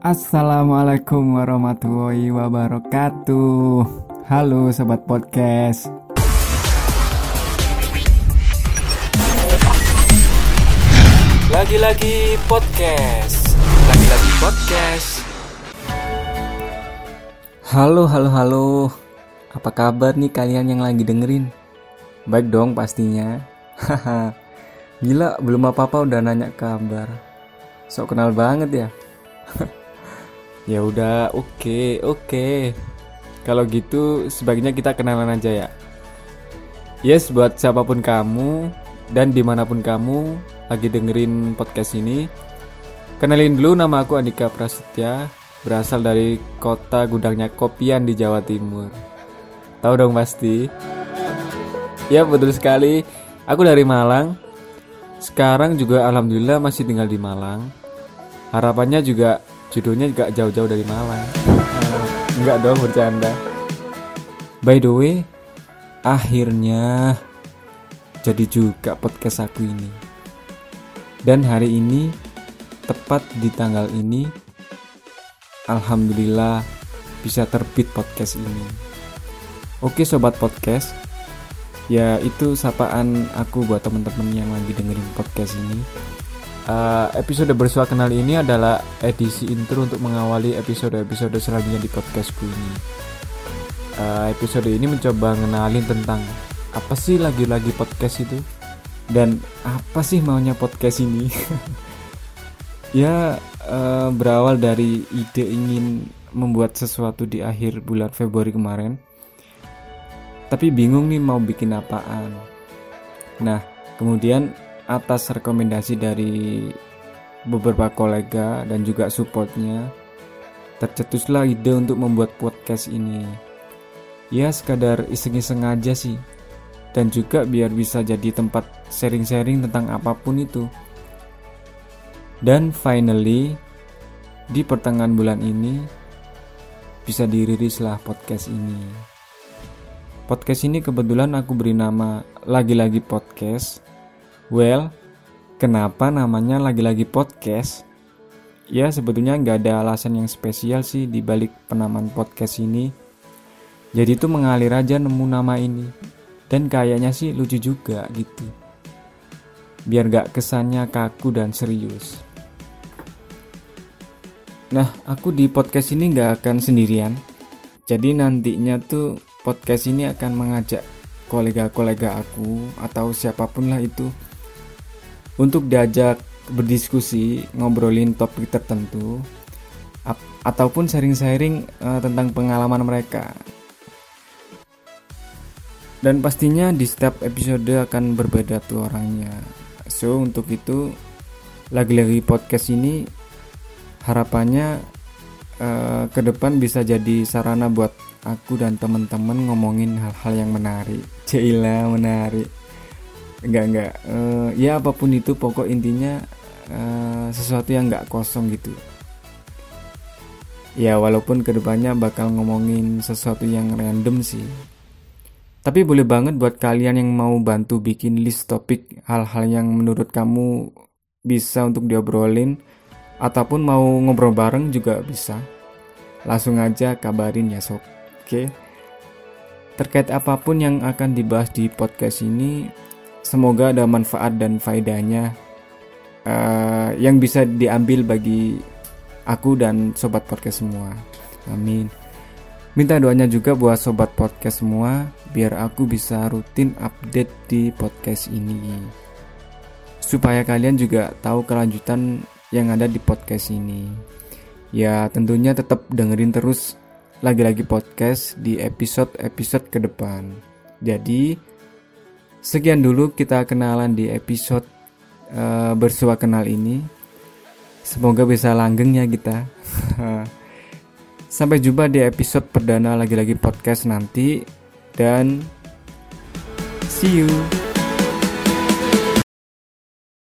Assalamualaikum warahmatullahi wabarakatuh. Halo sobat podcast. Lagi-lagi podcast. Lagi-lagi podcast. Halo, halo, halo. Apa kabar nih kalian yang lagi dengerin? Baik dong pastinya. Haha. Gila, belum apa-apa udah nanya kabar. Sok kenal banget ya. ya udah, oke, okay, oke. Okay. Kalau gitu sebaiknya kita kenalan aja ya. Yes, buat siapa pun kamu dan di mana pun kamu lagi dengerin podcast ini, kenalin dulu nama aku Andika Prasetya, berasal dari kota gudangnya Kopian di Jawa Timur. Tahu dong pasti? Ya betul sekali, aku dari Malang. Sekarang juga alhamdulillah masih tinggal di Malang. Harapannya juga judulnya juga jauh-jauh dari Malang. Enggak dong bercanda. By the way, akhirnya jadi juga podcast aku ini. Dan hari ini tepat di tanggal ini alhamdulillah bisa terbit podcast ini. Oke sobat podcast, ya itu sapaan aku buat teman-teman yang lagi dengerin podcast ini. Uh, episode bersua kenal ini adalah edisi intro untuk mengawali episode-episode selanjutnya di podcastku ini. Uh, episode ini mencoba ngenalin tentang apa sih lagi-lagi podcast itu? Dan apa sih maunya podcast ini? Ya uh, berawal dari ide ingin membuat sesuatu di akhir bulan Februari kemarin. Tapi bingung nih mau bikin apaan. Nah kemudian atas rekomendasi dari beberapa kolega dan juga supportnya tercetuslah ide untuk membuat podcast ini ya sekadar iseng-iseng aja sih dan juga biar bisa jadi tempat sharing-sharing tentang apa pun itu. Dan finally di pertengahan bulan ini bisa dirilislah podcast ini. Podcast ini kebetulan aku beri nama lagi-lagi podcast. Well, kenapa namanya lagi-lagi podcast? Ya sebetulnya nggak ada alasan yang spesial sih di balik penamaan podcast ini. Jadi itu mengalir aja nemu nama ini. Dan kayaknya sih lucu juga gitu. Biar gak kesannya kaku dan serius. Nah aku di podcast ini gak akan sendirian. Jadi nantinya tuh podcast ini akan mengajak kolega-kolega aku atau siapa pun lah itu untuk diajak berdiskusi ngobrolin topik tertentu ataupun sharing-sharing uh, tentang pengalaman mereka. Dan pastinya di setiap episode akan berbeda tuh orangnya. So untuk itu lagi-lagi podcast ini harapannya uh, ke depan bisa jadi sarana buat aku dan teman-teman ngomongin hal-hal yang menarik. Cila menarik enggak enggak uh, ya apa pun itu pokok intinya uh, sesuatu yang enggak kosong gitu ya walaupun ke depannya bakal ngomongin sesuatu yang random sih tapi boleh banget buat kalian yang mau bantu bikin list topik hal-hal yang menurut kamu bisa untuk diobrolin ataupun mau ngobrol bareng juga bisa. Langsung aja kabarin ya sob. Oke. Terkait apa pun yang akan dibahas di podcast ini, semoga ada manfaat dan faedahnya uh, yang bisa diambil bagi aku dan sobat podcast semua. Amin. Minta doanya juga buat sobat podcast semua biar aku bisa rutin update di podcast ini. Supaya kalian juga tahu kelanjutan yang ada di podcast ini. Ya, tentunya tetap dengerin terus lagi-lagi podcast di episode-episode ke depan. Jadi, sekian dulu kita kenalan di episode uh, bersua kenal ini. Semoga bisa langgeng ya kita. Sampai jumpa di episode perdana lagi-lagi podcast nanti dan see you.